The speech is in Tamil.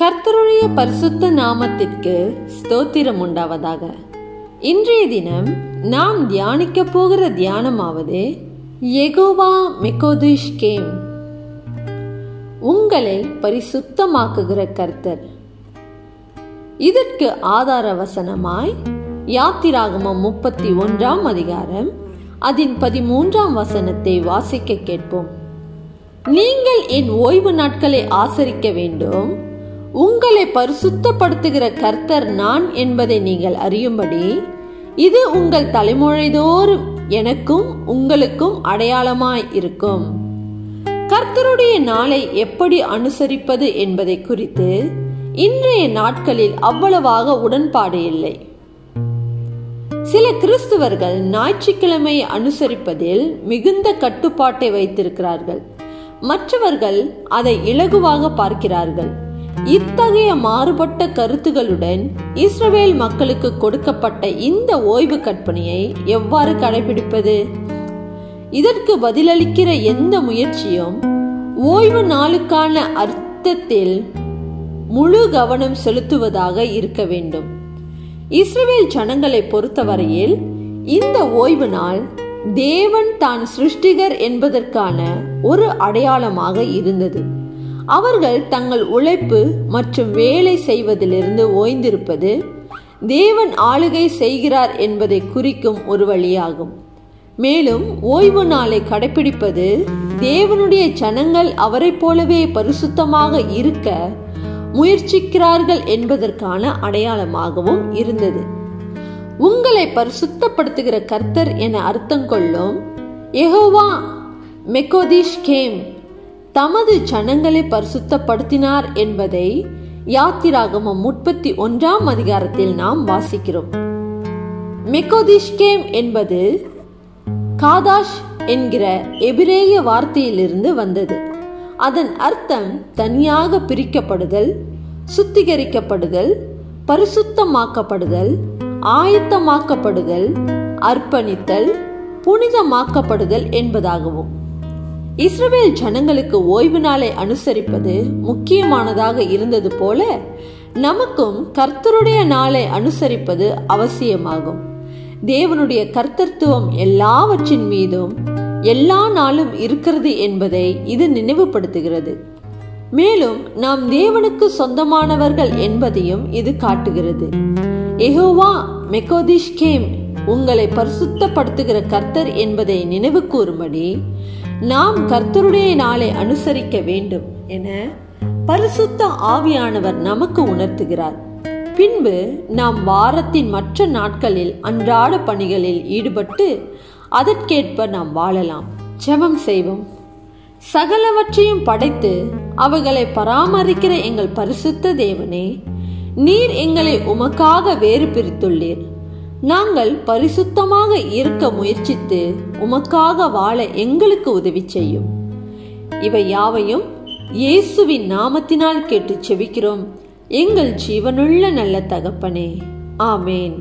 கர்த்தருடைய பரிசுத்த நாமத்திற்கு ஸ்தோத்திரம் உண்டாவதாக இன்றைய தினம் நாம் தியானிக்க போகிற தியானமாவது எகோவா மெகோதிஷ் கேம் உங்களை பரிசுத்தமாக்குகிற கர்த்தர். இதற்கு ஆதார வசனமாய் யாத்திராகமம் முப்பத்தி ஒன்றாம் அதிகாரம் அதன் பதிமூன்றாம் வசனத்தை வாசிக்க கேட்போம். நீங்கள் என் ஓய்வு நாட்களை ஆசரிக்க வேண்டும். உங்களை பரிசுத்தப்படுத்துகிற கர்த்தர் நான் என்பதை நீங்கள் அறியும்படி இது உங்கள் தலைமுறைதோறும் எனக்கும் உங்களுக்கும் அடையாளமாய் இருக்கும். கர்த்தருடைய நாளை எப்படி அனுசரிப்பது என்பதை குறித்து இன்றைய நாட்களில் அவ்வளவாக உடன்பாடு இல்லை. சில கிறிஸ்துவர்கள் ஞாயிற்றுக்கிழமையை அனுசரிப்பதில் மிகுந்த கட்டுப்பாட்டை வைத்திருக்கிறார்கள். மற்றவர்கள் அதை இலகுவாக பார்க்கிறார்கள். இத்தகைய மாறுபட்ட கருத்துகளுடன் இஸ்ரவேல் மக்களுக்கு கொடுக்கப்பட்ட இந்த ஓய்வு கற்பனையை எவ்வாறு கடைபிடிப்பது? இதற்கு பதிலளிக்கிற எந்த முயற்சியும் ஓய்வு நாளுக்கான அர்த்தத்தில் முழு கவனம் செலுத்துவதாக இருக்க வேண்டும். இஸ்ரவேல் ஜனங்களை பொறுத்தவரையில் இந்த ஓய்வு நாள் தேவன் தான் சிருஷ்டிகர் என்பதற்கான ஒரு அடையாளமாக இருந்தது. அவர்கள் தங்கள் உழைப்பு மற்றும் வேலை செய்வதிலிருந்து ஓய்ந்திருப்பது தேவன் ஆளுகை செய்கிறார் என்பதை குறிக்கும் ஒரு வழியாகும். மேலும் ஓய்வு நாளை கடைபிடிப்பது தேவனுடைய ஜனங்கள் அவரைப் போலவே பரிசுத்தமாக இருக்க முயற்சிக்கிறார்கள் என்பதற்கான அடையாளமாகவும் இருந்தது. உங்களை பரிசுத்தப்படுத்துகிற கர்த்தர் என அர்த்தம் கொள்ளும் எகோவா மெக்கோதிஷ் கேம் தமது ஜனங்களை பரிசுத்தப்படுத்தினார் என்பதை யாத்திராகமம் முப்பத்தி ஒன்றாம் அதிகாரத்தில் நாம் வாசிக்கிறோம். மெக்கோதிஷ்கேம் என்பது காதாஷ் என்கிற எபிரேய வார்த்தையிலிருந்து வந்தது. அதன் அர்த்தம் தனியாக பிரிக்கப்படுதல் சுத்திகரிக்கப்படுதல் பரிசுத்தமாக்கப்படுதல் ஆயத்தமாக்கப்படுதல் அர்ப்பணித்தல் புனிதமாக்கப்படுதல் என்பதாகவும். இஸ்ரவேல் ஜனங்களுக்கு ஓய்வு நாளை அனுசரிப்பது முக்கியமானதாக இருந்தது போல நமக்கும் கர்த்தருடைய நாளை அனுசரிப்பது அவசியமாகும். தேவனுடைய கர்த்தத்துவம் எல்லாவற்றின் மீதும் எல்லா நாளும் இருக்கிறது என்பதை இது நினைவுபடுத்துகிறது. மேலும் நாம் தேவனுக்கு சொந்தமானவர்கள் என்பதையும் இது காட்டுகிறது. எகோவா மெகோதிஷ் கேம் உங்களை பரிசுத்தப்படுத்துகிற கர்த்தர் என்பதை நினைவு கூறும்படி நாம் கர்த்தருடைய நாளை அனுசரிக்க வேண்டும் என பரிசுத்த ஆவியானவர் நமக்கு உணர்த்துகிறார். பின்பு நாம் வாரத்தின் மற்ற நாட்களில் அன்றாட பணிகளில் ஈடுபட்டு அதற்கேற்ப நாம் வாழலாம். ஜெபம் செய்வோம். சகலவற்றையும் படைத்து அவைகளை பராமரிக்கிற எங்கள் பரிசுத்த தேவனே நீர் எங்களை உமக்காக வேறு பிரித்துள்ளீர் நாங்கள் பரிசுத்தமாக இருக்க முயற்சித்து உமக்காக வாழ எங்களுக்கு உதவி செய்யும். இவை யாவையும் இயேசுவின் நாமத்தினால் கேட்டு செவிக்கிறோம் எங்கள் ஜீவனுள்ள நல்ல தகப்பனே. ஆமேன்.